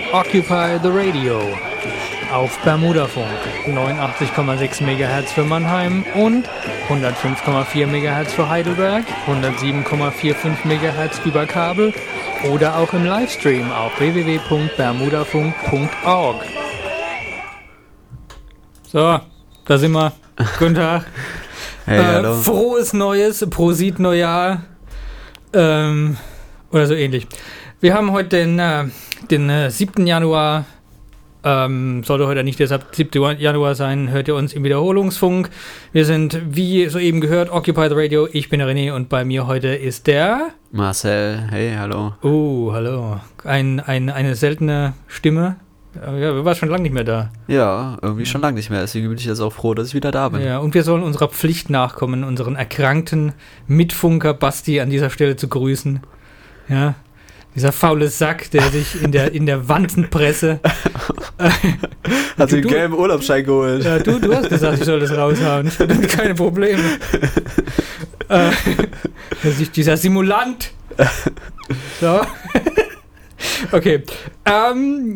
hört Occupy the Radio auf Bermudafunk 89,6 MHz für Mannheim und 105,4 MHz für Heidelberg, 107,45 MHz über Kabel oder auch im Livestream auf www.bermudafunk.org. So, da sind wir. Guten Tag. Hey, äh, hallo. frohes Neues, Prosit Neujahr ähm, oder so ähnlich. Wir haben heute den, äh, den äh, 7. Januar. Ähm, sollte heute nicht deshalb 7. Januar sein, hört ihr uns im Wiederholungsfunk. Wir sind, wie soeben gehört, Occupy the Radio. Ich bin der René und bei mir heute ist der. Marcel, hey, hallo. Oh, hallo. Ein, ein, eine seltene Stimme. Ja, wir waren schon lange nicht mehr da. Ja, irgendwie schon lange nicht mehr, deswegen bin ich jetzt auch froh, dass ich wieder da bin. Ja, und wir sollen unserer Pflicht nachkommen, unseren erkrankten Mitfunker Basti an dieser Stelle zu grüßen. Ja, dieser faule Sack, der sich in der, in der Wanzenpresse. Hat den du- gelben Urlaubsschein geholt. Ja, du, du hast gesagt, ich soll das raushauen. Ich hatte damit keine Probleme. äh, dieser Simulant. So. Okay. Ähm,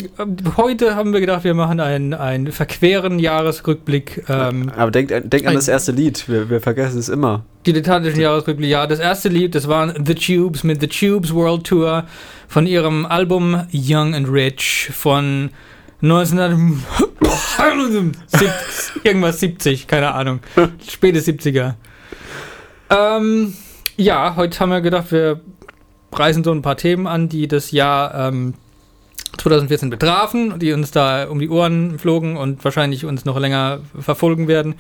heute haben wir gedacht, wir machen einen, einen verqueren Jahresrückblick. Ähm, Aber denk, denk an das erste Lied, wir, wir vergessen es immer. dilettantischen Jahresrückblick. Ja, das erste Lied, das waren The Tubes mit The Tubes World Tour von ihrem Album Young and Rich von 1970, irgendwas 70, keine Ahnung. Späte 70er. Ähm, ja, heute haben wir gedacht, wir preisen so ein paar Themen an, die das Jahr ähm, 2014 betrafen, die uns da um die Ohren flogen und wahrscheinlich uns noch länger verfolgen werden.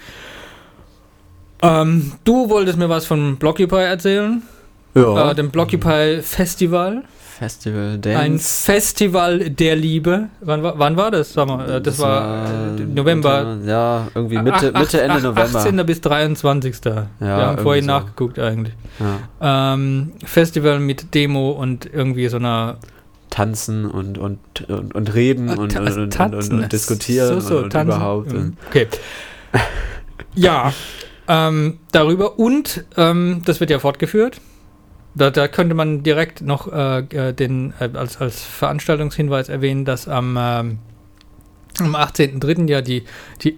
Ähm, du wolltest mir was von Blockupy erzählen, Ja. äh, dem Blockupy Festival. Festival Ein Dance. Festival der Liebe. Wann, war- wann war das? Sag mal, äh, das, war äh, November. Ja, irgendwie Mitte, Ach- Mitte ach- Ende ach- November. 18. bis 23. wir haben vorhin so. nachgeguckt eigentlich. Ja. Ähm, Festival mit Demo und irgendwie so einer Tanzen und, und, und, und reden und, Ta- und, und, und, und, diskutieren So, so, und, und tanzen. überhaupt. Mhm. Okay. Ja, ähm, darüber und ähm, das wird ja fortgeführt. Da, da könnte man direkt noch äh, äh, den, äh, als, als Veranstaltungshinweis erwähnen, dass am, ähm, am 18.03. ja die, die,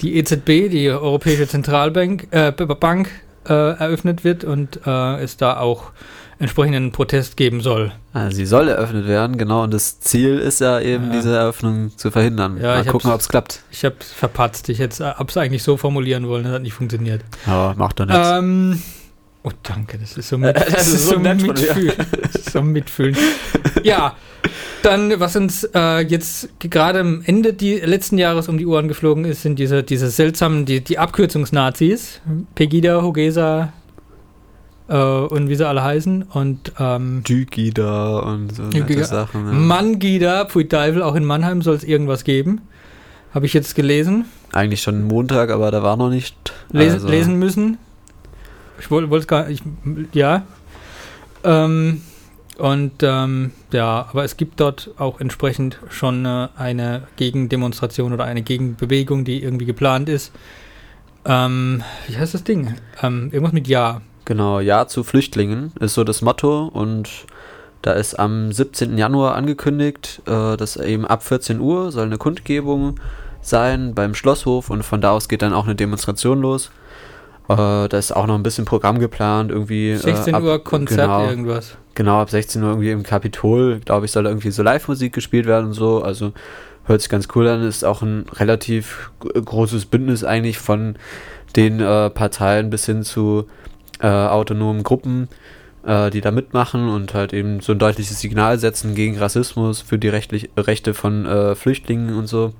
die EZB, die Europäische Zentralbank, äh, Bank, äh, eröffnet wird und äh, es da auch entsprechenden Protest geben soll. Ah, sie soll eröffnet werden, genau. Und das Ziel ist ja eben, Ja. diese Eröffnung zu verhindern. Ja, Mal gucken, ob es klappt. Ich habe es verpatzt. Ich hätte es eigentlich so formulieren wollen, das hat nicht funktioniert. Aber macht doch nichts. Ähm, oh, danke, das ist so, mit, Das das ist so so nett mitfühlen. Das ist so mitfühlen. Ja, dann, was uns äh, jetzt gerade am Ende die letzten Jahres um die Ohren geflogen ist, sind diese, diese seltsamen, die, die Abkürzungsnazis. Pegida, Hogesa äh, und wie sie alle heißen. Und ähm, Dygida und so nette. Sachen. Ja. Mangida, Pui Teufel, auch in Mannheim soll es irgendwas geben. Habe ich jetzt gelesen. Eigentlich schon Montag, aber da war noch nicht. lesen, also- lesen müssen. Ich wollte es gar nicht, ja. Ähm, und ähm, ja, aber es gibt dort auch entsprechend schon äh, eine Gegendemonstration oder eine Gegenbewegung, die irgendwie geplant ist. Ähm, wie heißt das Ding? Ähm, irgendwas mit Ja. Genau, Ja zu Flüchtlingen ist so das Motto und da ist am 17. Januar angekündigt, äh, dass eben ab 14 Uhr soll eine Kundgebung sein beim Schlosshof und von da aus geht dann auch eine Demonstration los. Äh, da ist auch noch ein bisschen Programm geplant, irgendwie. 16 äh, ab- Uhr Konzert genau, irgendwas. Genau, ab 16 Uhr irgendwie im Kapitol, glaube ich, soll da irgendwie so Live-Musik gespielt werden und so. Also hört sich ganz cool an. Ist auch ein relativ großes Bündnis eigentlich von den äh, Parteien bis hin zu äh, autonomen Gruppen, äh, die da mitmachen und halt eben so ein deutliches Signal setzen gegen Rassismus, für die rechtlich, Rechte von äh, Flüchtlingen und so.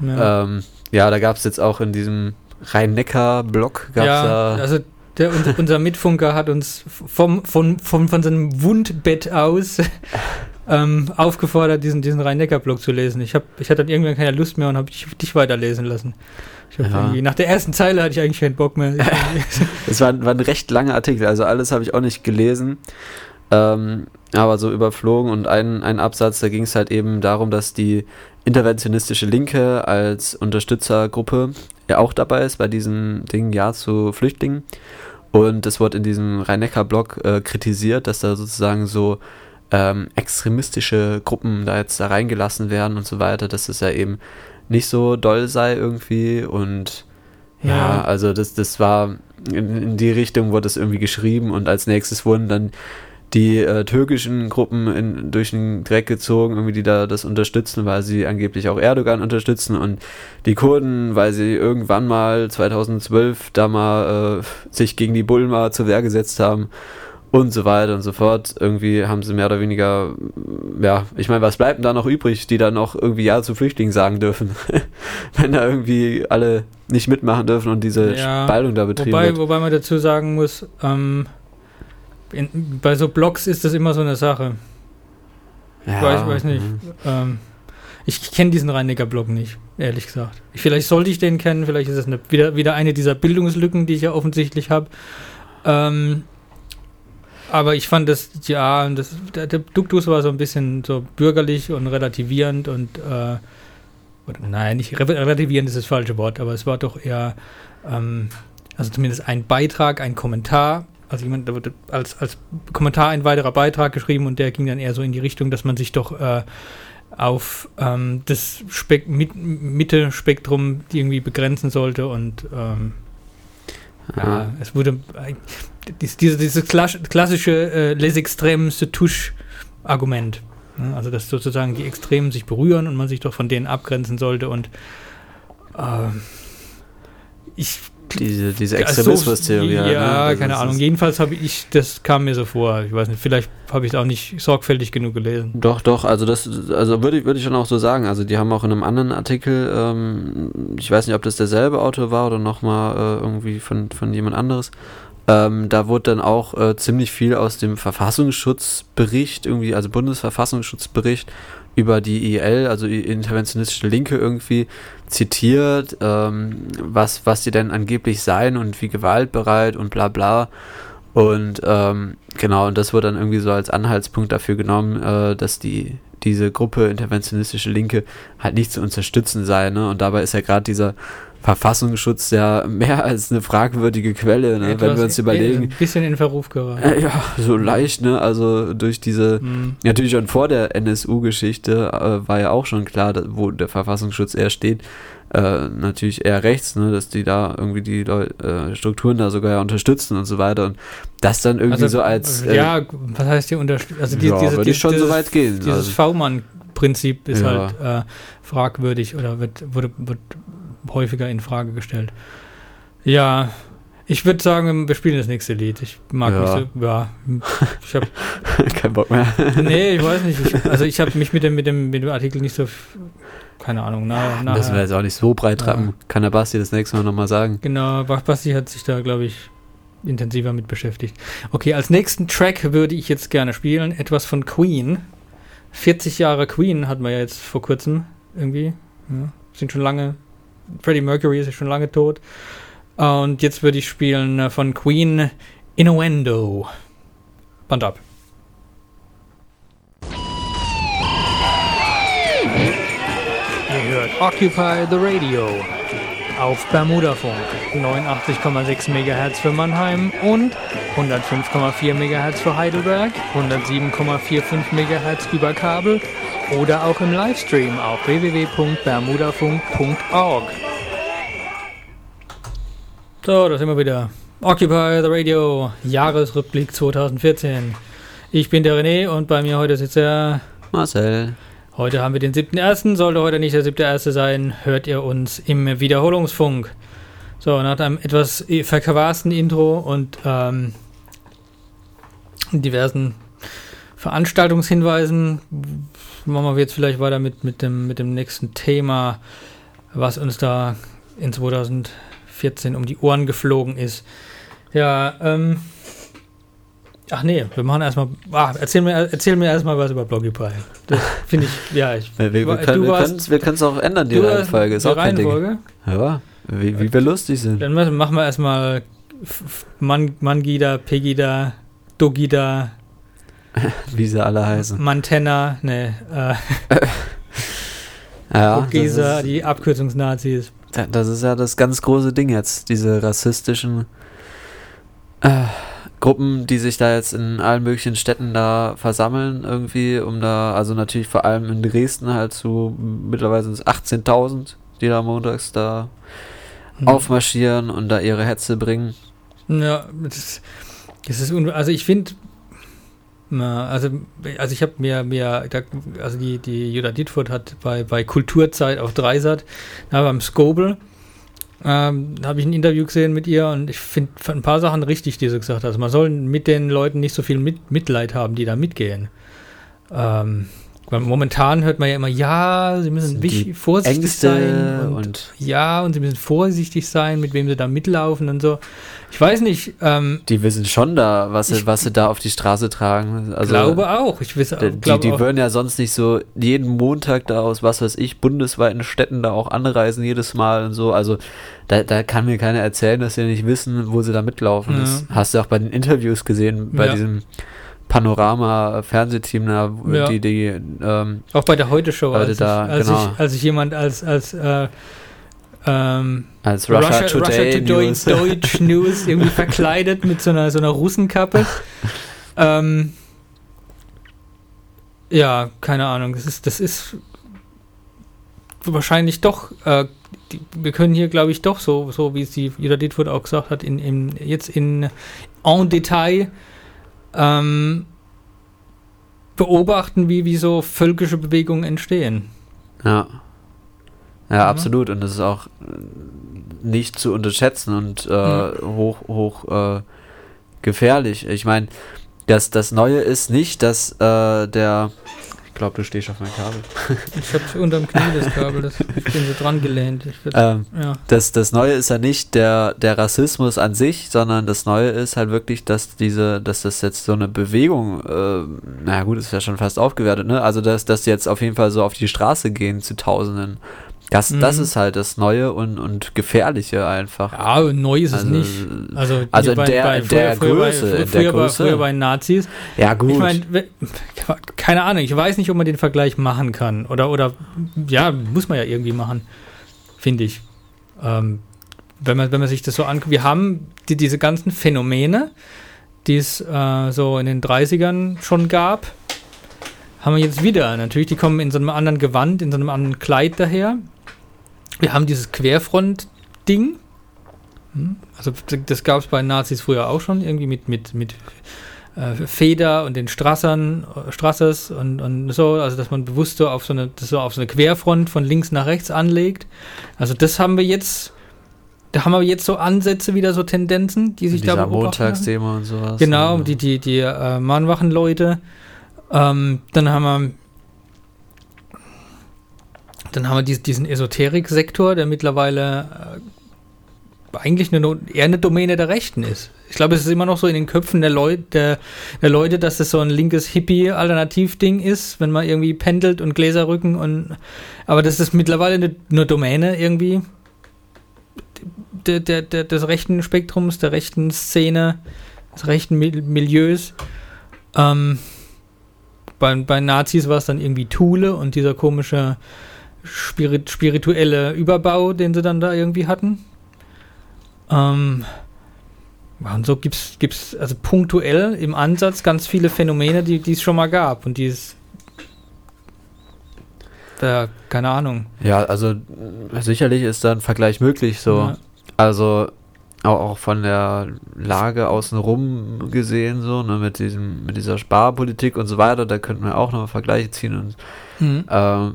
Ja, ähm, ja da gab es jetzt auch in diesem Rhein-Neckar-Block, gab es ja da also der, unser, Mitfunker hat uns vom, von, von, von seinem Wundbett aus ähm, aufgefordert, diesen, diesen Rhein-Neckar-Block zu lesen. Ich, hab, ich hatte dann irgendwann keine Lust mehr und habe dich, dich weiterlesen lassen. Ja. nach der ersten Zeile hatte ich eigentlich keinen Bock mehr. Es war, war ein recht langer Artikel, also alles habe ich auch nicht gelesen. Ähm, aber so überflogen und ein, ein Absatz, da ging es halt eben darum, dass die interventionistische Linke als Unterstützergruppe ja auch dabei ist bei diesem Ding Ja zu Flüchtlingen. Und es wurde in diesem Rhein-Neckar-Blog äh, kritisiert, dass da sozusagen so ähm, extremistische Gruppen da jetzt da reingelassen werden und so weiter, dass es ja eben nicht so doll sei irgendwie und ja, Ja. also das, das war in, in die Richtung wurde es irgendwie geschrieben und als nächstes wurden dann die äh, türkischen Gruppen in, durch den Dreck gezogen, irgendwie die da das unterstützen, weil sie angeblich auch Erdogan unterstützen und die Kurden, weil sie irgendwann mal 2012 da mal äh, sich gegen die Bullen mal zur Wehr gesetzt haben und so weiter und so fort. Irgendwie haben sie mehr oder weniger, ja, ich meine, was bleibt denn da noch übrig, die dann noch irgendwie Ja zu Flüchtlingen sagen dürfen, wenn da irgendwie alle nicht mitmachen dürfen und diese Ja, Spaltung da betrieben Wobei, wird. wobei man dazu sagen muss, ähm, in, bei so Blogs ist das immer so eine Sache. Ja, weiß, weiß nicht. mhm. Ähm, ich kenne diesen Rhein-Neckar-Blog nicht, ehrlich gesagt. Ich, vielleicht sollte ich den kennen, vielleicht ist es eine, wieder, wieder eine dieser Bildungslücken, die ich ja offensichtlich habe. Ähm, aber ich fand das, ja, das, der, der Duktus war so ein bisschen so bürgerlich und relativierend und, äh, nein, nicht re relativierend ist das falsche Wort, aber es war doch eher, ähm, also zumindest ein Beitrag, ein Kommentar. Also jemand, da wurde als, als Kommentar ein weiterer Beitrag geschrieben und der ging dann eher so in die Richtung, dass man sich doch äh, auf ähm, das Spek mit, Mitte-Spektrum irgendwie begrenzen sollte und ähm, ja, es wurde äh, dies, diese, dieses klass- klassische äh, Les Extrêmes se touche Argument. Ne? Also, dass sozusagen die Extremen sich berühren und man sich doch von denen abgrenzen sollte und ähm, ich Diese, diese also Extremismus-Theorie. Ja, ne? Das keine ist- Ahnung. Jedenfalls habe ich, das kam mir so vor. Ich weiß nicht, vielleicht habe ich es auch nicht sorgfältig genug gelesen. Doch, doch, also das, also würde ich, würde ich schon auch so sagen. Also die haben auch in einem anderen Artikel, ähm, ich weiß nicht, ob das derselbe Autor war oder nochmal äh, irgendwie von, von jemand anderes. Ähm, da wurde dann auch äh, ziemlich viel aus dem Verfassungsschutzbericht, irgendwie, also Bundesverfassungsschutzbericht über die IL, also interventionistische Linke irgendwie zitiert, ähm, was, was die denn angeblich seien und wie gewaltbereit und bla bla. Und ähm, genau, und das wurde dann irgendwie so als Anhaltspunkt dafür genommen, äh, dass die diese Gruppe interventionistische Linke halt nicht zu unterstützen sei. Ne? Und dabei ist ja gerade dieser Verfassungsschutz ja mehr als eine fragwürdige Quelle, ne? wenn wir uns überlegen. Ein bisschen in Verruf geraten. Äh, ja, so leicht, ne? Also durch diese Hm. Natürlich schon vor der NSU-Geschichte äh, war ja auch schon klar, da, wo der Verfassungsschutz eher steht. Äh, natürlich eher rechts, ne, dass die da irgendwie die Leu äh, Strukturen da sogar ja unterstützen und so weiter. Und das dann irgendwie so als. äh, ja, was heißt hier Unterstützung? Also die, ja, diese, würde ich schon so weit gehen. Dieses Also, V-Mann-Prinzip ist Ja. halt äh, fragwürdig oder wird, wurde, wird häufiger in Frage gestellt. Ja, ich würde sagen, wir spielen das nächste Lied. Ich mag Ja. nicht so. Ja, ich habe kein Bock mehr. Nee, ich weiß nicht. Ich, also ich habe mich mit dem, mit, dem, mit dem Artikel nicht so, keine Ahnung, na, Müssen wir jetzt auch nicht so breit Ja. trappen. Kann der Basti das nächste Mal nochmal sagen. Genau, Basti hat sich da, glaube ich, intensiver mit beschäftigt. Okay, als nächsten Track würde ich jetzt gerne spielen, etwas von Queen. 40 Jahre Queen hatten wir ja jetzt vor kurzem irgendwie. Ja, sind schon lange, Freddie Mercury ist ja schon lange tot. Und jetzt würde ich spielen äh, von Queen Innuendo. Band ab. Ihr hört Occupy the Radio auf Bermudafunk 89,6 MHz für Mannheim und 105,4 MHz für Heidelberg, 107,45 MHz über Kabel oder auch im Livestream auf www.bermudafunk.org. So, da sind wir wieder. Occupy the Radio, Jahresrückblick 2014. Ich bin der René und bei mir heute sitzt er Marcel. Heute haben wir den 7.1., sollte heute nicht der 7.1. sein, hört ihr uns im Wiederholungsfunk. So, nach einem etwas verquasten Intro und ähm, diversen Veranstaltungshinweisen machen wir jetzt vielleicht weiter mit, mit, dem, mit dem nächsten Thema, was uns da in 2014 um die Ohren geflogen ist. Ja, ähm, Ach nee, wir machen erstmal. Ah, erzähl mir, erzähl mir erstmal was über Bloggify. Das finde ich, ja, ich. Wir, wir, wir Du können wir es auch ändern, die Reihenfolge. Ist die auch kein Ding. Reihenfolge? Ja, wie, wie wir lustig sind. Dann machen wir erstmal Man, Mangida, Pegida, Dogida, Wie sie alle heißen. Mantenna, ne, äh, Ja, ist- die Abkürzungsnazis. Da- Das ist ja das ganz große Ding jetzt, diese rassistischen äh, Gruppen, die sich da jetzt in allen möglichen Städten da versammeln, irgendwie, um da, also natürlich vor allem in Dresden halt zu mittlerweile sind es 18.000, die da montags da mhm. aufmarschieren und da ihre Hetze bringen. Ja, das, das ist, also ich finde, also, also ich habe mir, mir also die, die Jutta Dietfurt hat bei, bei Kulturzeit auf Dreisat, da beim Skobel, ähm, habe ich ein Interview gesehen mit ihr und ich finde ein paar Sachen richtig, die sie gesagt hat. Also man soll mit den Leuten nicht so viel mit, Mitleid haben, die da mitgehen. Ähm, momentan hört man ja immer, ja, sie müssen wichtig, vorsichtig Ängste sein. Und, und, ja, und sie müssen vorsichtig sein, mit wem sie da mitlaufen und so. Ich weiß nicht. Ähm, die wissen schon da, was sie, was sie da auf die Straße tragen. Also, glaube auch. Ich weiß, die, die, die würden ja sonst nicht so jeden Montag da aus, was weiß ich, bundesweiten Städten da auch anreisen jedes Mal und so. Also da, da kann mir keiner erzählen, dass sie nicht wissen, wo sie da mitlaufen. Ja. Das hast du auch bei den Interviews gesehen, bei ja. diesem Panorama-Fernsehteam, ja. die, die ähm, auch bei der Heute-Show, als, da, als, genau. ich, als ich jemand als, als äh, ähm, als Russia, Russia, Today, Russia Today News. Deutsch News irgendwie verkleidet mit so einer, so einer Russenkappe. ähm, ja, keine Ahnung. Das ist, das ist wahrscheinlich doch, äh, die, wir können hier, glaube ich, doch so, so wie es die Jutta Dietwood auch gesagt hat, in, in, jetzt in en Detail ähm, beobachten, wie, wie so völkische Bewegungen entstehen. Ja. Ja, ja. absolut. Und das ist auch nicht zu unterschätzen und äh, mhm. hoch, hoch äh, gefährlich. Ich meine, das, das Neue ist nicht, dass äh, der ich glaube, du stehst auf meinem Kabel. ich habe unterm Knie das Kabel, das, ich bin so dran gelehnt. Ähm, ja. das, das Neue ist ja nicht der, der Rassismus an sich, sondern das Neue ist halt wirklich, dass diese, dass das jetzt so eine Bewegung, äh, na gut, ist ja schon fast aufgewertet, ne? Also dass, dass die jetzt auf jeden Fall so auf die Straße gehen zu Tausenden. Das, mhm. das ist halt das Neue und, und Gefährliche einfach. Ja, neu ist also, es nicht. Also, also bei, der, bei, der früher, Größe. Bei, früher, der Größe. früher bei Nazis. Ja, gut. Ich meine, keine Ahnung, ich weiß nicht, ob man den Vergleich machen kann. Oder, oder ja, muss man ja irgendwie machen, finde ich. Ähm, wenn, man, wenn man sich das so anguckt. Wir haben die, diese ganzen Phänomene, die es äh, so in den 30ern schon gab, haben wir jetzt wieder. Natürlich, die kommen in so einem anderen Gewand, in so einem anderen Kleid daher. Wir haben dieses Querfront-Ding. Hm? Also das gab es bei Nazis früher auch schon, irgendwie mit, mit, mit äh, Feder und den Strassern, Strassers und, und so, also dass man bewusst so auf so, eine, so auf so eine Querfront von links nach rechts anlegt. Also das haben wir jetzt, da haben wir jetzt so Ansätze wieder, so Tendenzen, die sich da beobachten. Montagsthema und sowas. Genau, die, die, die äh, Mahnwachenleute. Ähm, dann haben wir dann haben wir diesen, Esoterik-Sektor, der mittlerweile äh, eigentlich eine, eher eine Domäne der Rechten ist. Ich glaube, es ist immer noch so in den Köpfen der, Leu der, der Leute, dass es so ein linkes Hippie-Alternativ-Ding ist, wenn man irgendwie pendelt und Gläser rücken und aber das ist mittlerweile eine, eine Domäne irgendwie der, der, der, des rechten Spektrums, der rechten Szene, des rechten Milieus. Ähm, bei, bei Nazis war es dann irgendwie Thule und dieser komische Spirit, spirituelle Überbau, den sie dann da irgendwie hatten. Ähm, und so gibt es also punktuell im Ansatz ganz viele Phänomene, die es schon mal gab und die es äh, keine Ahnung. Ja, also sicherlich ist da ein Vergleich möglich so. Ja. Also auch, auch von der Lage außenrum gesehen, so, ne, mit diesem, mit dieser Sparpolitik und so weiter, da könnten wir auch noch Vergleiche ziehen und mhm. ähm,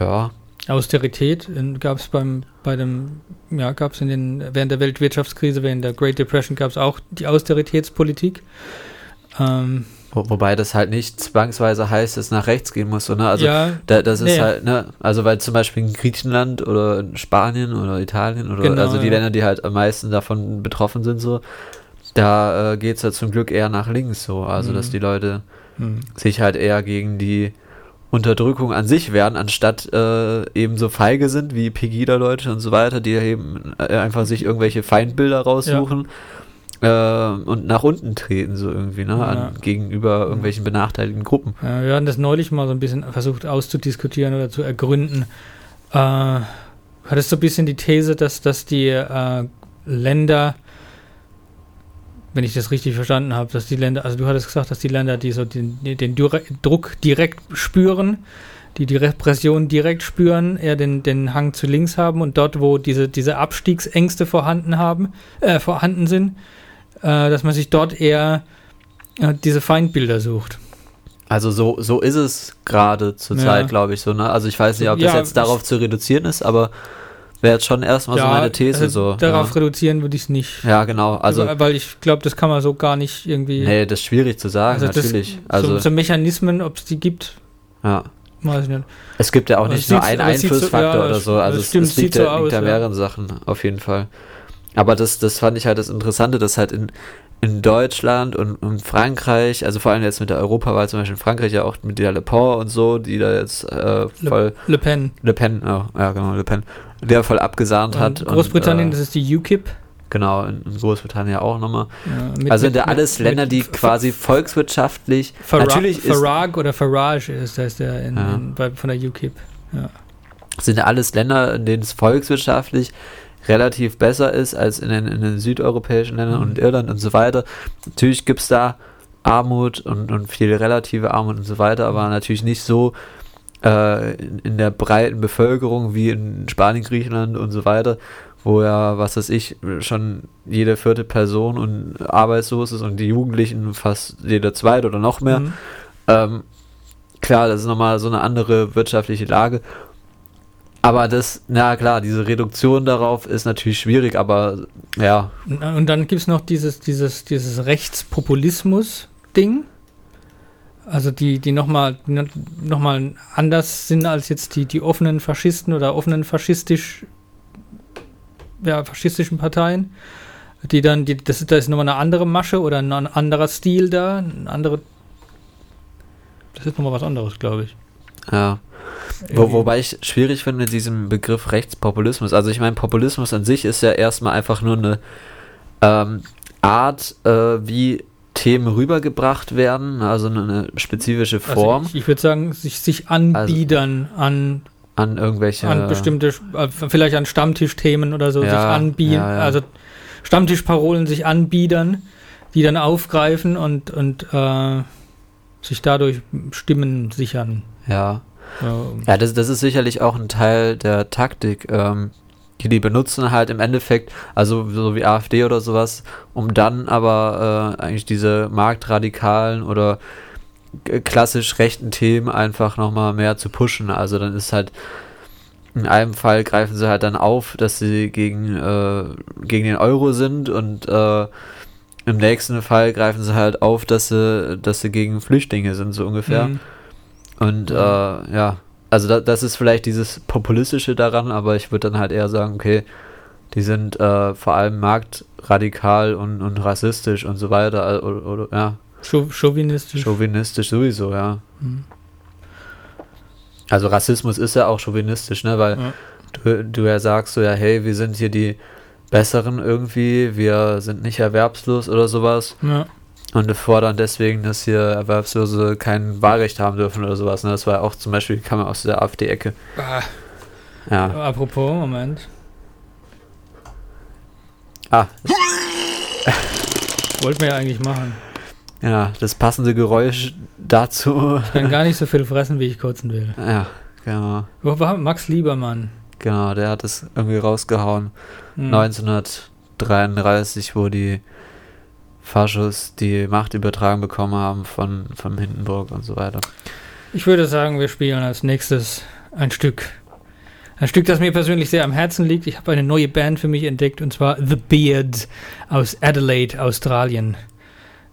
ja. Austerität gab es beim bei dem ja gab es in den während der Weltwirtschaftskrise während der Great Depression gab es auch die Austeritätspolitik ähm, Wo, wobei das halt nicht zwangsweise heißt, dass es nach rechts gehen muss, ne? Also ja, da, das ist nee. halt, ne, also weil zum Beispiel in Griechenland oder in Spanien oder Italien oder genau, also die ja. Länder, die halt am meisten davon betroffen sind, so, da äh, geht es ja zum Glück eher nach links so. Also mhm. dass die Leute mhm. sich halt eher gegen die Unterdrückung an sich werden, anstatt äh, eben so feige sind wie Pegida-Leute und so weiter, die eben äh, einfach sich irgendwelche Feindbilder raussuchen ja. äh, und nach unten treten, so irgendwie, ne, ja. gegenüber irgendwelchen benachteiligten Gruppen. Ja, wir hatten das neulich mal so ein bisschen versucht auszudiskutieren oder zu ergründen. Äh, hattest so ein bisschen die These, dass, dass die äh, Länder wenn ich das richtig verstanden habe, dass die Länder, also du hattest gesagt, dass die Länder, die so den, den Druck direkt spüren, die die Repression direkt spüren, eher den, den Hang zu links haben und dort, wo diese, diese Abstiegsängste vorhanden haben, äh, vorhanden sind, äh, dass man sich dort eher äh, diese Feindbilder sucht. Also so, so ist es gerade zur ja. Zeit, glaube ich, so, ne? Also ich weiß nicht, ob das ja, jetzt darauf zu reduzieren ist, aber wäre jetzt schon erstmal ja, so meine These also so. Darauf reduzieren würde ich es nicht. Ja, genau. Also, weil ich glaube, das kann man so gar nicht irgendwie. Nee, das ist schwierig zu sagen, also natürlich. Das, also so, so Mechanismen, ob es die gibt. Ja. Weiß ich nicht. Es gibt ja auch nicht nur einen Einflussfaktor ja, oder so. Also es, stimmt, es liegt, ja, so liegt aus, mehreren Sachen, auf jeden Fall. Aber das, das fand ich halt das Interessante, dass halt in, in Deutschland und, und Frankreich, also vor allem jetzt mit der Europawahl, zum Beispiel in Frankreich ja auch mit der Le Pen und so, die da jetzt äh, voll. Le, Le, Pen. Le Pen, oh, ja genau, Le Pen. Der voll abgesahnt und hat. Großbritannien, und, äh, das ist die UKIP. Genau, in, in Großbritannien auch nochmal. Ja, mit, also sind ja alles mit, Länder, die quasi volkswirtschaftlich. Farag, natürlich Farage oder Farage ist das der in, ja. in, bei, von der UKIP. Ja. Sind ja alles Länder, in denen es volkswirtschaftlich relativ besser ist als in den, in den südeuropäischen Ländern und Irland und so weiter. Natürlich gibt es da Armut und, und viel relative Armut und so weiter, aber natürlich nicht so äh, in, in, der breiten Bevölkerung wie in Spanien, Griechenland und so weiter, wo ja, was weiß ich, schon jede vierte Person und arbeitslos ist und die Jugendlichen fast jeder zweite oder noch mehr. Mhm. Ähm, klar, das ist nochmal so eine andere wirtschaftliche Lage. Aber das, na klar, diese Reduktion darauf ist natürlich schwierig, aber ja. Und dann gibt es noch dieses, dieses, dieses Rechtspopulismus-Ding. Also die, die nochmal noch mal anders sind als jetzt die, die offenen Faschisten oder offenen faschistisch, ja, faschistischen Parteien. Die dann, die, das, das ist nochmal eine andere Masche oder ein anderer Stil da, ein andere. Das ist nochmal was anderes, glaube ich. Ja. Wo, wobei ich schwierig finde, diesen Begriff Rechtspopulismus. Also ich meine, Populismus an sich ist ja erstmal einfach nur eine ähm, Art, äh, wie Themen rübergebracht werden, also eine spezifische also Form. Also ich, ich würde sagen, sich, sich anbiedern also, an an irgendwelche an bestimmte äh, vielleicht an Stammtischthemen oder so ja, sich anbieten, ja, ja. also Stammtischparolen sich anbiedern, die dann aufgreifen und und äh, sich dadurch Stimmen sichern. Ja. Ja, das, das ist sicherlich auch ein Teil der Taktik, ähm, die die benutzen halt im Endeffekt, also so wie AfD oder sowas, um dann aber äh, eigentlich diese marktradikalen oder klassisch rechten Themen einfach nochmal mehr zu pushen. Also dann ist halt in einem Fall greifen sie halt dann auf, dass sie gegen, äh, gegen den Euro sind und äh, im nächsten Fall greifen sie halt auf, dass sie, dass sie gegen Flüchtlinge sind, so ungefähr. Mhm. Und ja, äh, ja also da, das ist vielleicht dieses Populistische daran, aber ich würde dann halt eher sagen, okay, die sind äh, vor allem marktradikal und, und rassistisch und so weiter. Oder, oder ja. Chauvinistisch. Chauvinistisch sowieso, ja. Mhm. Also Rassismus ist ja auch chauvinistisch, ne? Weil ja. Du, du ja sagst so, ja, hey, wir sind hier die Besseren irgendwie, wir sind nicht erwerbslos oder sowas. Ja. Und fordern deswegen, dass hier Erwerbslose kein Wahlrecht haben dürfen oder sowas. Ne? Das war ja auch zum Beispiel, kam aus der AfD-Ecke. Ah. Ja. Apropos, Moment. Ah. Wollten wir ja eigentlich machen. Ja, das passende Geräusch dazu. Ich kann gar nicht so viel fressen, wie ich kotzen will. Ja, genau. Wo war Max Liebermann? Genau, der hat es irgendwie rausgehauen. Hm. 1933, wo die Faschos die Macht übertragen bekommen haben von, von Hindenburg und so weiter. Ich würde sagen, wir spielen als nächstes ein Stück. Ein Stück, das mir persönlich sehr am Herzen liegt. Ich habe eine neue Band für mich entdeckt und zwar The Beards aus Adelaide, Australien.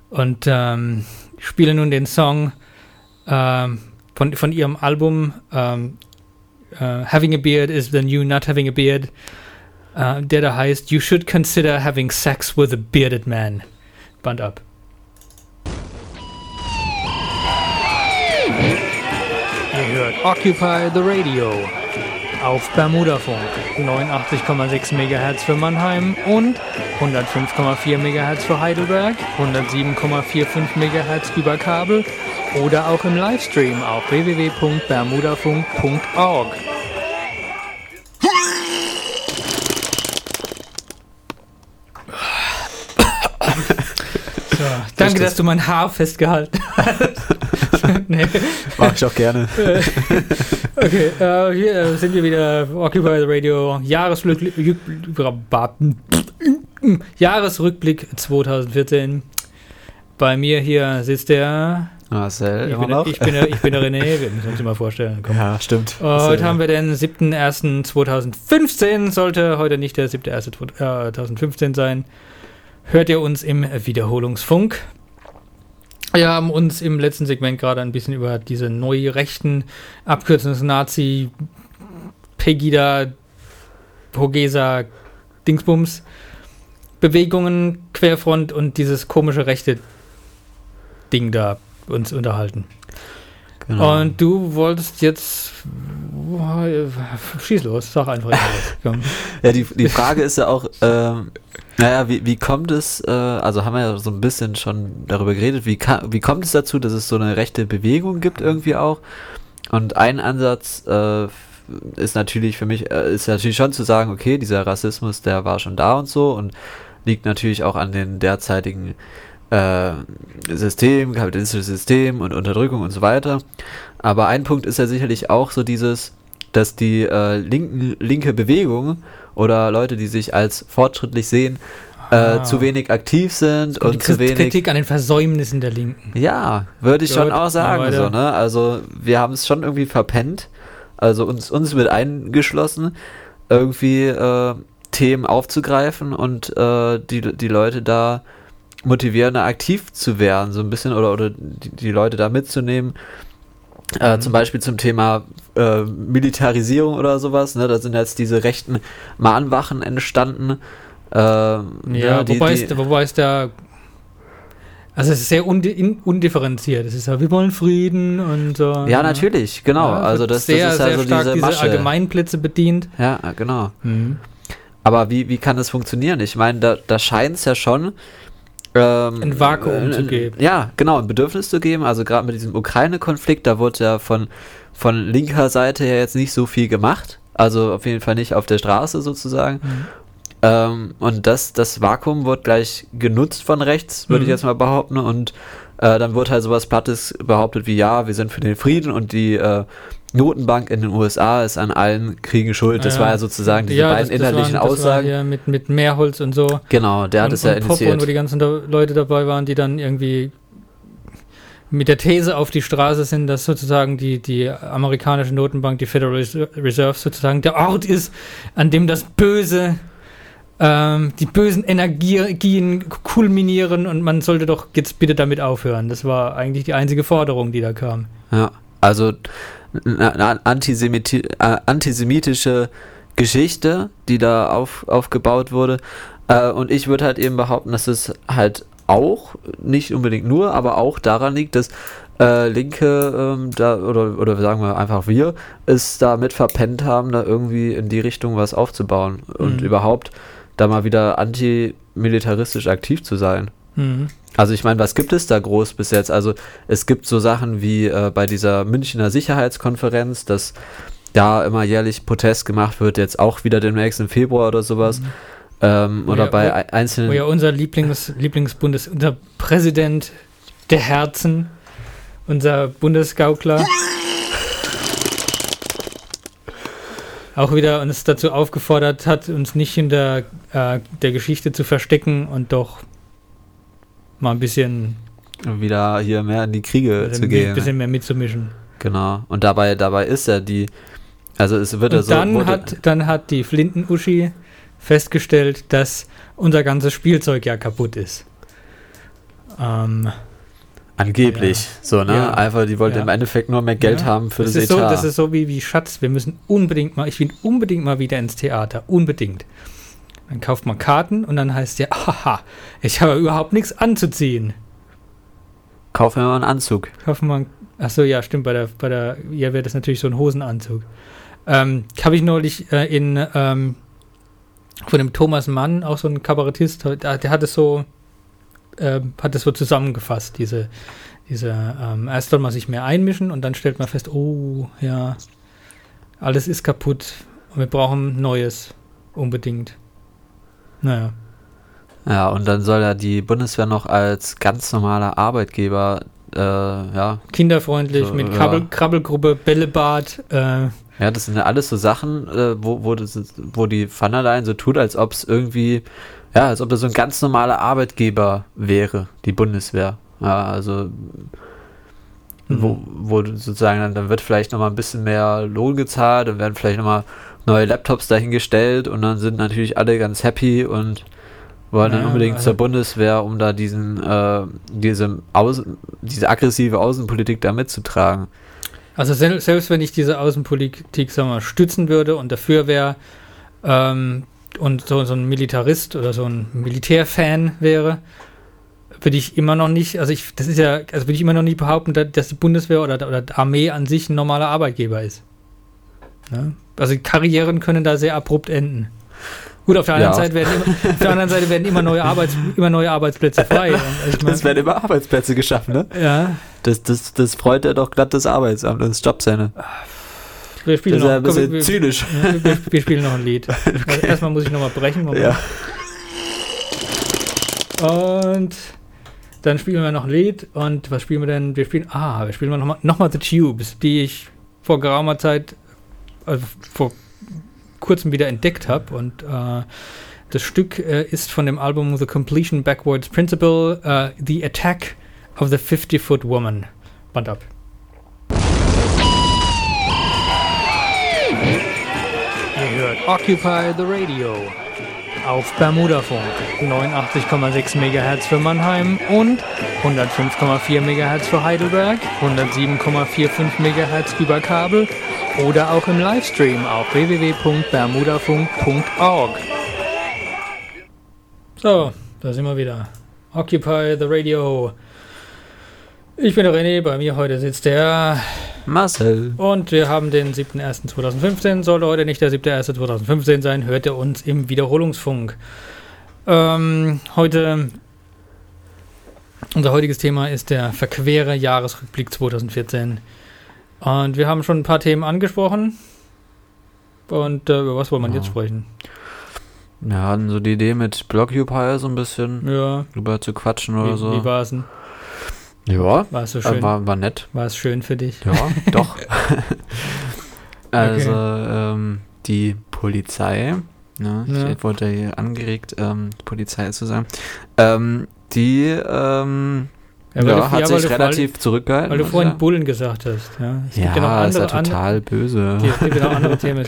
Und ähm, ich spiele nun den Song ähm, von, von ihrem Album ähm, uh, Having a Beard is the New Not Having a Beard, uh, der da heißt You Should Consider Having Sex with a Bearded Man. Band ab. Ihr hört Occupy the Radio auf Bermudafunk 89,6 MHz für Mannheim und 105,4 MHz für Heidelberg, 107,45 MHz über Kabel oder auch im Livestream auf www.bermudafunk.org. Danke, dass du mein Haar festgehalten hast. nee. Mach ich auch gerne. okay, äh, hier sind wir wieder Occupy the Radio Jahresrückblick, Jahresrückblick 2014. Bei mir hier sitzt der Marcel, ich bin, noch? Ich bin, der, ich bin der René, wir müssen uns mal vorstellen. Komm. Ja, stimmt. Uh, heute haben wir den 7.1.2015, sollte heute nicht der 7.1.2015 sein. Hört ihr uns im Wiederholungsfunk. Wir haben uns im letzten Segment gerade ein bisschen über diese neue rechten Abkürzungs-Nazi, Pegida, Hogesa, Dingsbums, Bewegungen, Querfront und dieses komische rechte Ding da uns unterhalten. Genau. Und du wolltest jetzt. Schieß los, sag einfach. Ja, die, die Frage ist ja auch, äh, naja, wie, wie kommt es, äh, also haben wir ja so ein bisschen schon darüber geredet, wie, wie kommt es dazu, dass es so eine rechte Bewegung gibt irgendwie auch? Und ein Ansatz äh, ist natürlich für mich, äh, ist natürlich schon zu sagen, okay, dieser Rassismus, der war schon da und so und liegt natürlich auch an den derzeitigen äh, System, kapitalistisches System und Unterdrückung und so weiter. Aber ein Punkt ist ja sicherlich auch so dieses, dass die äh, linken, linke Bewegung oder Leute, die sich als fortschrittlich sehen, äh, ah. zu wenig aktiv sind und, zu wenig. Kritik an den Versäumnissen der Linken. Ja, würde ich Gut, schon auch sagen. So, ne? Also wir haben es schon irgendwie verpennt, also uns, uns mit eingeschlossen, irgendwie äh, Themen aufzugreifen und äh, die, die Leute da motivieren, aktiv zu werden, so ein bisschen, oder, oder die, die Leute da mitzunehmen. Äh, mhm. Zum Beispiel zum Thema äh, Militarisierung oder sowas. Ne? Da sind jetzt diese rechten Mahnwachen entstanden. Äh, ja, ja die, wobei, die, ist, wobei ist der. Also es ist sehr undi undifferenziert. Es ist ja, wir wollen Frieden und so. Ja, natürlich, genau. Ja, also das, sehr, das ist ja sehr so stark diese, diese Allgemeinplätze bedient. Ja, genau. Mhm. Aber wie, wie kann das funktionieren? Ich meine, da, da scheint es ja schon ähm, ein Vakuum äh, zu geben. Ja, genau, ein Bedürfnis zu geben. Also gerade mit diesem Ukraine-Konflikt, da wurde ja von, von linker Seite her jetzt nicht so viel gemacht. Also auf jeden Fall nicht auf der Straße sozusagen. Mhm. Ähm, und das, das Vakuum wird gleich genutzt von rechts, würde mhm. ich jetzt mal behaupten. Und äh, dann wurde halt sowas Plattes behauptet wie, ja, wir sind für den Frieden und die äh, Notenbank in den USA ist an allen Kriegen schuld. Das ja, war ja sozusagen diese ja, beiden das, das innerlichen waren, Aussagen. ja mit, mit Mehrholz und so. Genau, der hat es ja initiiert. Und wo die ganzen Leute dabei waren, die dann irgendwie mit der These auf die Straße sind, dass sozusagen die, die amerikanische Notenbank, die Federal Reserve sozusagen der Ort ist, an dem das Böse, ähm, die bösen Energien kulminieren und man sollte doch jetzt bitte damit aufhören. Das war eigentlich die einzige Forderung, die da kam. Ja, also Antisemiti äh, antisemitische Geschichte, die da auf, aufgebaut wurde. Äh, und ich würde halt eben behaupten, dass es halt auch, nicht unbedingt nur, aber auch daran liegt, dass äh, Linke ähm, da, oder, oder sagen wir einfach wir, es da mit verpennt haben, da irgendwie in die Richtung was aufzubauen und mhm. überhaupt da mal wieder antimilitaristisch aktiv zu sein. Mhm. Also ich meine, was gibt es da groß bis jetzt? Also es gibt so Sachen wie äh, bei dieser Münchner Sicherheitskonferenz, dass da immer jährlich Protest gemacht wird, jetzt auch wieder demnächst im Februar oder sowas. Mhm. Ähm, oder ja, bei wo, einzelnen. Wo ja unser Lieblings, Lieblingsbundes, unser Präsident der Herzen, unser Bundesgaukler, auch wieder uns dazu aufgefordert hat, uns nicht hinter äh, der Geschichte zu verstecken und doch mal ein bisschen wieder hier mehr in die Kriege zu gehen. Ein bisschen mehr mitzumischen. Genau. Und dabei, dabei ist ja die, also es wird ja so. Dann hat, dann hat die Flinten-Uschi festgestellt, dass unser ganzes Spielzeug ja kaputt ist. Ähm, Angeblich, ja. so, ne? Ja. Einfach, die wollten ja. im Endeffekt nur mehr Geld haben für das, das ist Etat. So, das ist so wie, wie Schatz, wir müssen unbedingt mal, ich will unbedingt mal wieder ins Theater, unbedingt. Dann kauft man Karten und dann heißt ja, haha, ich habe überhaupt nichts anzuziehen. Kaufen wir mal einen Anzug. Kaufen wir Achso, ja, stimmt, bei der, bei der, ja, wäre das natürlich so ein Hosenanzug. Ähm, habe ich neulich äh, in, ähm, von dem Thomas Mann, auch so ein Kabarettist, der, der hat es so, äh, hat es so zusammengefasst, diese, diese, ähm, erst soll man sich mehr einmischen und dann stellt man fest, oh, ja, alles ist kaputt und wir brauchen Neues, unbedingt. Naja. Ja, und dann soll ja die Bundeswehr noch als ganz normaler Arbeitgeber, äh, ja. Kinderfreundlich So, mit ja. Krabbel, Krabbelgruppe, Bällebad. Äh, Ja, das sind ja alles so Sachen, äh, wo, wo, das, wo die Van der Leyen so tut, als ob es irgendwie, ja, als ob das so ein ganz normaler Arbeitgeber wäre, die Bundeswehr. Ja, also, wo, wo du sozusagen dann, dann wird vielleicht nochmal ein bisschen mehr Lohn gezahlt, dann werden vielleicht nochmal neue Laptops dahingestellt und dann sind natürlich alle ganz happy und wollen dann Ja, unbedingt also- zur Bundeswehr, um da diesen, äh, diese, Außen, diese aggressive Außenpolitik da mitzutragen. Also sel selbst wenn ich diese Außenpolitik sagen wir, mal, stützen würde und dafür wäre ähm, und so, so ein Militarist oder so ein Militärfan wäre, würde ich immer noch nicht, also ich, das ist ja, also würde ich immer noch nicht behaupten, dass, dass die Bundeswehr oder, oder die Armee an sich ein normaler Arbeitgeber ist. Ja? Also Karrieren können da sehr abrupt enden. Gut, auf der anderen, Ja. Seite, werden immer, auf der anderen Seite werden immer neue, Arbeits, immer neue Arbeitsplätze frei. Es werden immer Arbeitsplätze geschaffen, ne? ja, Das, das, das freut ja doch glatt das Arbeitsamt, das Jobcenter. wir Das spielen ist ja noch, ein bisschen wir, wir, zynisch. Ja, wir, wir spielen noch ein Lied. Also erstmal muss ich nochmal brechen. Moment. Ja. Und dann spielen wir noch ein Lied. Und was spielen wir denn? Wir spielen, ah, wir spielen mal nochmal noch mal The Tubes, die ich vor geraumer Zeit, also vor kurzem wieder entdeckt habe. Und äh, das Stück äh, ist von dem Album The Completion Backwards Principle, äh, The Attack of the 50-Foot Woman. Band ab. Ihr hört Occupy the Radio auf Bermudafunk 89,6 MHz für Mannheim und 105,4 MHz für Heidelberg, 107,45 MHz über Kabel oder auch im Livestream auf www.bermudafunk.org. So, da sind wir wieder. Occupy the Radio. Ich bin der René, bei mir heute sitzt der Marcel. und wir haben den 7.1.2015. Sollte heute nicht der 7.1.2015 sein, hört ihr uns im Wiederholungsfunk. Ähm, heute, unser heutiges Thema ist der verquere Jahresrückblick 2014. Und wir haben schon ein paar Themen angesprochen. Und äh, über was wollen wir Ja. jetzt sprechen? Wir hatten so die Idee mit Blockupy so ein bisschen Ja, drüber zu quatschen oder wie, so. wie war es denn? Ja, War so äh, schön? war, war nett. War es schön für dich? Ja, doch. also, ähm, die Polizei, ne, Ja. ich wurde hier angeregt, ähm, Polizei zu sagen, ähm, die ähm, ja, du- hat ja, sich relativ zurückgehalten. Weil du vorhin sagen. Bullen gesagt hast. Ja, es gibt ja, ja noch ist ja andere, andere, total böse. Okay, es gibt ja noch andere Themen.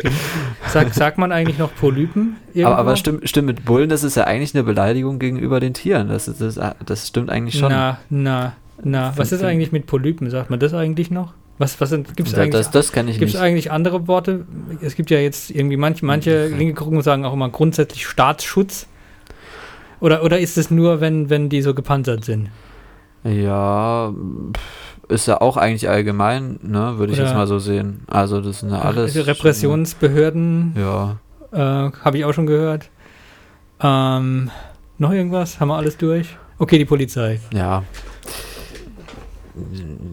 Sag, sagt man eigentlich noch Polypen? Irgendwo? Aber, aber stimmt, stimmt, mit Bullen, das ist ja eigentlich eine Beleidigung gegenüber den Tieren. Das, ist, das, das stimmt eigentlich schon. Na, na, na. Was ist eigentlich mit Polypen? Sagt man das eigentlich noch? Was, was gibt es das, eigentlich, das, das kann ich gibt's nicht. eigentlich andere Worte? Es gibt ja jetzt irgendwie manche, manche linke Gruppen sagen auch immer grundsätzlich Staatsschutz. Oder, oder ist es nur, wenn, wenn die so gepanzert sind? Ja, ist ja auch eigentlich allgemein, ne, würde ich Oder- jetzt mal so sehen. Also das sind ja alles. Repressionsbehörden, Ja. äh, habe ich auch schon gehört. Ähm, noch irgendwas? Haben wir alles durch? Okay, die Polizei. Ja.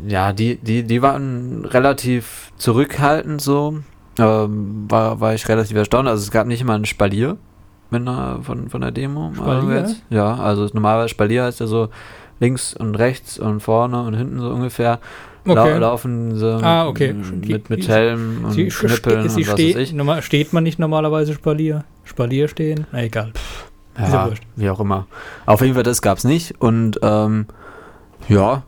Ja, die, die, die waren relativ zurückhaltend so. Ähm, war, war ich relativ erstaunt. Also es gab nicht mal ein Spalier mit einer, von, von der Demo. Spalier? Also jetzt. Ja, also normalerweise Spalier heißt ja so links und rechts und vorne und hinten so ungefähr. Okay. laufen sie Ah, okay. mit, mit Helm und Sie, Knüppeln sie und was steht, weiß ich. normal, steht man nicht normalerweise Spalier? Spalier stehen? Na egal. Ist ja wie auch immer. Auf jeden Fall, das gab es nicht. Und ähm, ja,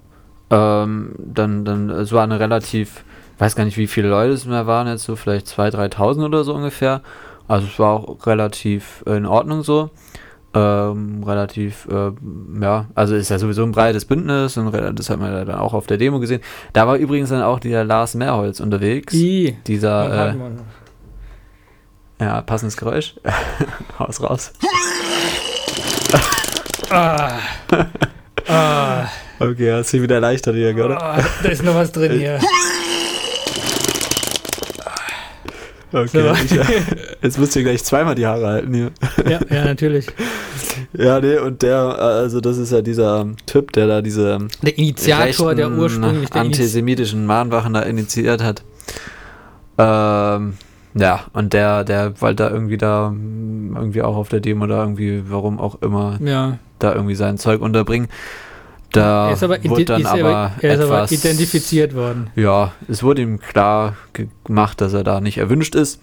ähm, dann, dann, es war eine relativ, weiß gar nicht, wie viele Leute es mehr waren jetzt, so vielleicht 2.000, 3.000 oder so ungefähr. Also es war auch relativ in Ordnung so. Ähm, relativ, äh, ja, also ist ja sowieso ein breites Bündnis und das hat man ja dann auch auf der Demo gesehen. Da war übrigens dann auch der Lars Mehrholz unterwegs. I. Dieser, äh, ja, passendes Geräusch. Haus raus. ah. ah. Okay, hast du wieder erleichtert hier, Ah, da ist noch was drin hier. Okay, So. ich, jetzt musst du dir gleich zweimal die Haare halten hier. Ja, ja, natürlich. Ja, nee, und der, also das ist ja dieser ähm, Typ, der da diese ähm, Der Initiator, der ursprünglich der antisemitischen Mahnwachen da initiiert hat. Ähm, Ja, und der, der wollte da irgendwie da mm, irgendwie auch auf der Demo da irgendwie, warum auch immer, Ja. da irgendwie sein Zeug unterbringen. Da er ist aber, wurde dann aber, aber, er ist aber etwas, identifiziert worden. Ja, es wurde ihm klar ge- gemacht, dass er da nicht erwünscht ist.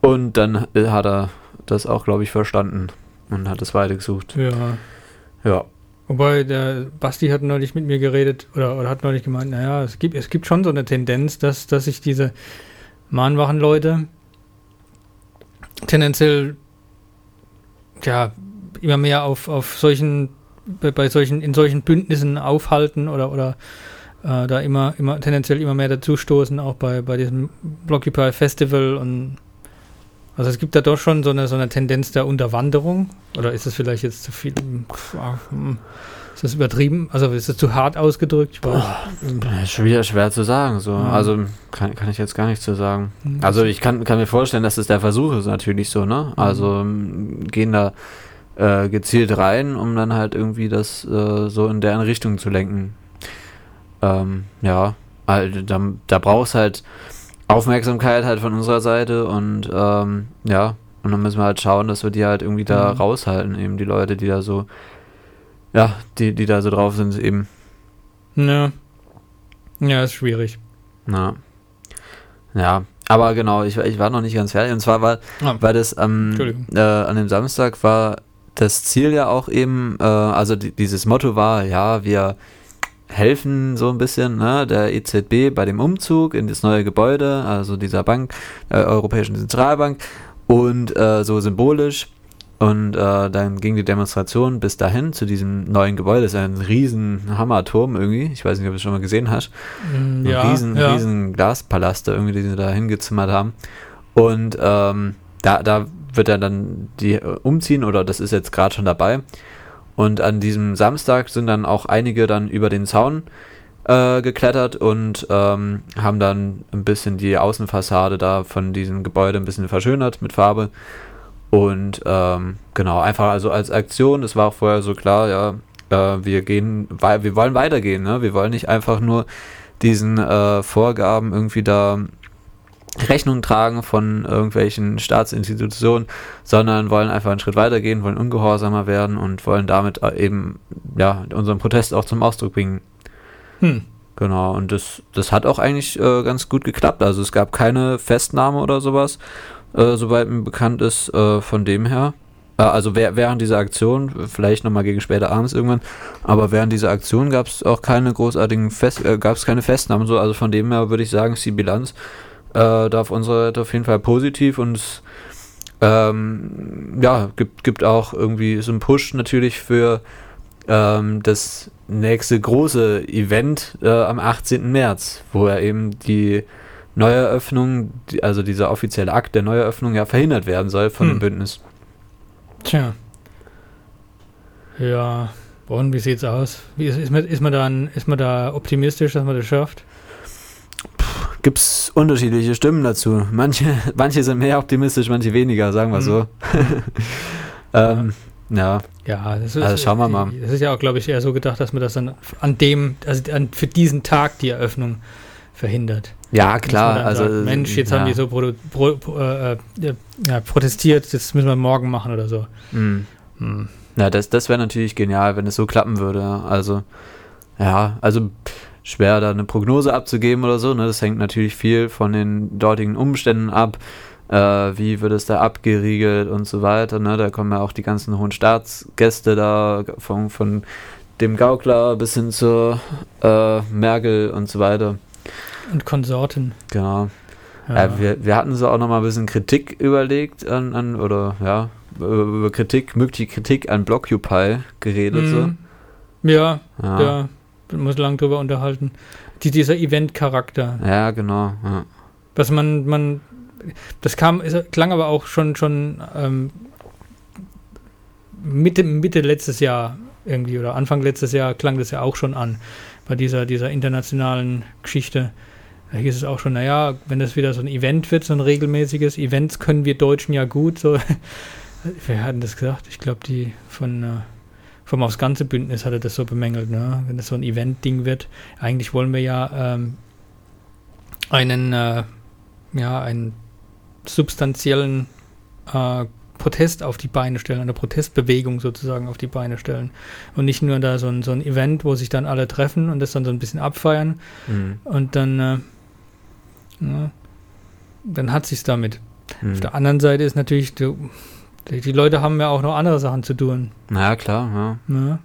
Und dann äh, hat er das auch, glaube ich, verstanden und hat es weitergesucht. Ja. Ja. Wobei der Basti hat neulich mit mir geredet oder, oder hat neulich gemeint, naja, es gibt, es gibt schon so eine Tendenz, dass, dass sich diese Mahnwachenleute tendenziell ja immer mehr auf, auf solchen, bei, bei solchen, in solchen Bündnissen aufhalten oder, oder äh, da immer, immer tendenziell immer mehr dazustoßen, auch bei, bei diesem Blockupy Festival und also es gibt da doch schon so eine, so eine Tendenz der Unterwanderung. Oder ist das vielleicht jetzt zu viel? hm, Ist das übertrieben? Also ist das zu hart ausgedrückt? Ist schon wieder schwer zu sagen. So. Ja. Also kann, kann ich jetzt gar nicht zu sagen. Hm. Also ich kann, kann mir vorstellen, dass es der Versuch ist natürlich so, ne? Mhm. Also ähm, gehen da äh, gezielt rein, um dann halt irgendwie das äh, so in deren Richtung zu lenken. Ähm, ja, also da, da brauchst halt Aufmerksamkeit halt von unserer Seite und ähm, ja, und dann müssen wir halt schauen, dass wir die halt irgendwie da Mhm. raushalten, eben die Leute, die da so, ja, die, die da so drauf sind, eben. Ja. Ja, ist schwierig. Na. Ja, aber genau, ich, war- ich war noch nicht ganz fertig. Und zwar war, Ah, war das am, äh, an dem Samstag war das Ziel ja auch eben, äh, also die, dieses Motto war, ja, wir helfen so ein bisschen ne, der EZB bei dem Umzug in das neue Gebäude, also dieser Bank, äh, Europäischen Zentralbank und äh, so symbolisch. Und äh, dann ging die Demonstration bis dahin zu diesem neuen Gebäude. Das ist ein riesen Hammerturm irgendwie. Ich weiß nicht, ob du es schon mal gesehen hast. Mm, Ein ja, riesen, ja. riesen Glaspalast da irgendwie, den sie da hingezimmert haben. Und ähm, da, da wird er dann die äh, umziehen oder das ist jetzt gerade schon dabei. Und an diesem Samstag sind dann auch einige dann über den Zaun äh, geklettert und ähm, haben dann ein bisschen die Außenfassade da von diesem Gebäude ein bisschen verschönert mit Farbe. Und ähm, genau, einfach also als Aktion, das war auch vorher so klar, ja, äh, wir gehen, wir wollen weitergehen, ne? Wir wollen nicht einfach nur diesen äh, Vorgaben irgendwie da Rechnung tragen von irgendwelchen Staatsinstitutionen, sondern wollen einfach einen Schritt weitergehen, wollen ungehorsamer werden und wollen damit äh, eben ja unseren Protest auch zum Ausdruck bringen. Hm. Genau, und das, das hat auch eigentlich äh, ganz gut geklappt. Also es gab keine Festnahme oder sowas, äh, soweit mir bekannt ist, äh, von dem her. Äh, also während dieser Aktion, vielleicht nochmal gegen später abends irgendwann, aber während dieser Aktion gab es auch keine großartigen Fest, äh, gab es keine Festnahmen so. Also von dem her würde ich sagen, ist die Bilanz äh, da auf unserer Seite auf jeden Fall positiv und es ähm, ja, gibt, gibt auch irgendwie so einen Push natürlich für ähm, das nächste große Event äh, am 18. März, wo er eben die Neueröffnung, die, also dieser offizielle Akt der Neueröffnung ja verhindert werden soll von Hm. dem Bündnis. Tja. Ja. Und wie sieht's aus? Wie ist, ist, man, ist, man da, ist man da optimistisch, dass man das schafft? Gibt es unterschiedliche Stimmen dazu. Manche, manche sind mehr optimistisch, manche weniger, sagen wir Mhm. so. ähm, ja, Ja, das ist, Also schauen wir mal. Das ist ja auch, glaube ich, eher so gedacht, dass man das dann an dem, also an, für diesen Tag die Eröffnung verhindert. ja klar. Also sagt, Mensch, jetzt ja. haben die so pro, pro, äh, äh, ja, protestiert, das müssen wir morgen machen oder so. Mhm. Hm. Ja, das, das wäre natürlich genial, wenn es so klappen würde. Also, ja, also schwer da eine Prognose abzugeben oder so. Ne? Das hängt natürlich viel von den dortigen Umständen ab. Äh, wie wird es da abgeriegelt und so weiter. Ne? Da kommen ja auch die ganzen hohen Staatsgäste da von, von dem Gaukler bis hin zur äh, Merkel und so weiter. Und Konsorten. Genau. Ja. Äh, wir, wir hatten so auch noch mal ein bisschen Kritik überlegt an, an oder ja, über, Kritik, mögliche Kritik an Blockupy geredet. so. Mhm. Ja, Ja. ja, muss lang drüber unterhalten. Die, dieser Event-Charakter. Ja, genau. Ja. Was man, man, das kam, es klang aber auch schon, schon ähm, Mitte, Mitte letztes Jahr irgendwie oder Anfang letztes Jahr klang das ja auch schon an bei dieser, dieser internationalen Geschichte. Da hieß es auch schon, naja, wenn das wieder so ein Event wird, so ein regelmäßiges, Events können wir Deutschen ja gut. So. Wer hat denn das gesagt? Ich glaube, die von vom Aufs Ganze Bündnis hatte das so bemängelt, ne? wenn das so ein Event-Ding wird. Eigentlich wollen wir ja ähm, einen, äh, ja, ein substanziellen äh, Protest auf die Beine stellen, eine Protestbewegung sozusagen auf die Beine stellen. Und nicht nur da so ein, so ein Event, wo sich dann alle treffen und das dann so ein bisschen abfeiern Mhm. und dann, äh, ja, dann hat sich's damit. Mhm. Auf der anderen Seite ist natürlich, die, die Leute haben ja auch noch andere Sachen zu tun. Na ja, klar, ja. Ne?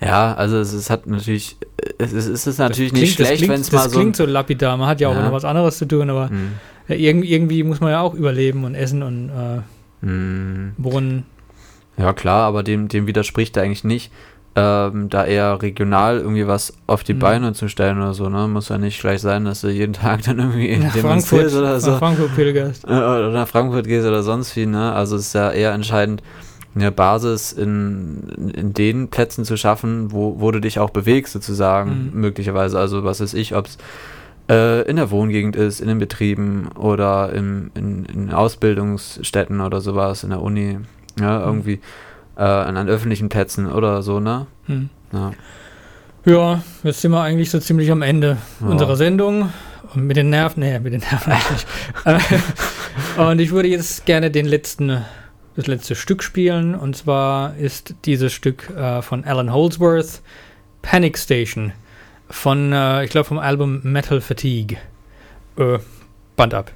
Ja, also es, es hat natürlich, es ist, es ist natürlich Das nicht klingt- das schlecht, wenn es mal Das so. ein- klingt so lapidar, man hat ja auch Ja. noch was anderes zu tun, aber Mhm. ja, irgendwie, irgendwie muss man ja auch überleben und essen und äh, Mhm. Brunnen. Ja, klar, aber dem, dem widerspricht er eigentlich nicht, ähm, da eher regional irgendwie was auf die Mhm. Beine zu stellen oder so, ne? Muss ja nicht gleich sein, dass du jeden Tag dann irgendwie Nach Frankfurt, demonstrierst oder so. nach Frankfurt pilgerst. äh, oder nach Frankfurt gehst oder sonst wie, ne? Also es ist ja eher entscheidend, eine Basis in, in den Plätzen zu schaffen, wo, wo du dich auch bewegst, sozusagen, Mhm. möglicherweise. Also was weiß ich, ob es äh, in der Wohngegend ist, in den Betrieben oder im, in, in Ausbildungsstätten oder sowas, in der Uni, ja, irgendwie äh, an öffentlichen Plätzen oder so, ne? Hm. Ja. ja. jetzt sind wir eigentlich so ziemlich am Ende ja. unserer Sendung. Und mit den Nerven, nee, mit den Nerven eigentlich. und ich würde jetzt gerne den letzten, das letzte Stück spielen. Und zwar ist dieses Stück äh, von Alan Holdsworth, Panic Station. Von, äh, ich glaube, vom Album Metal Fatigue. Äh, Band ab.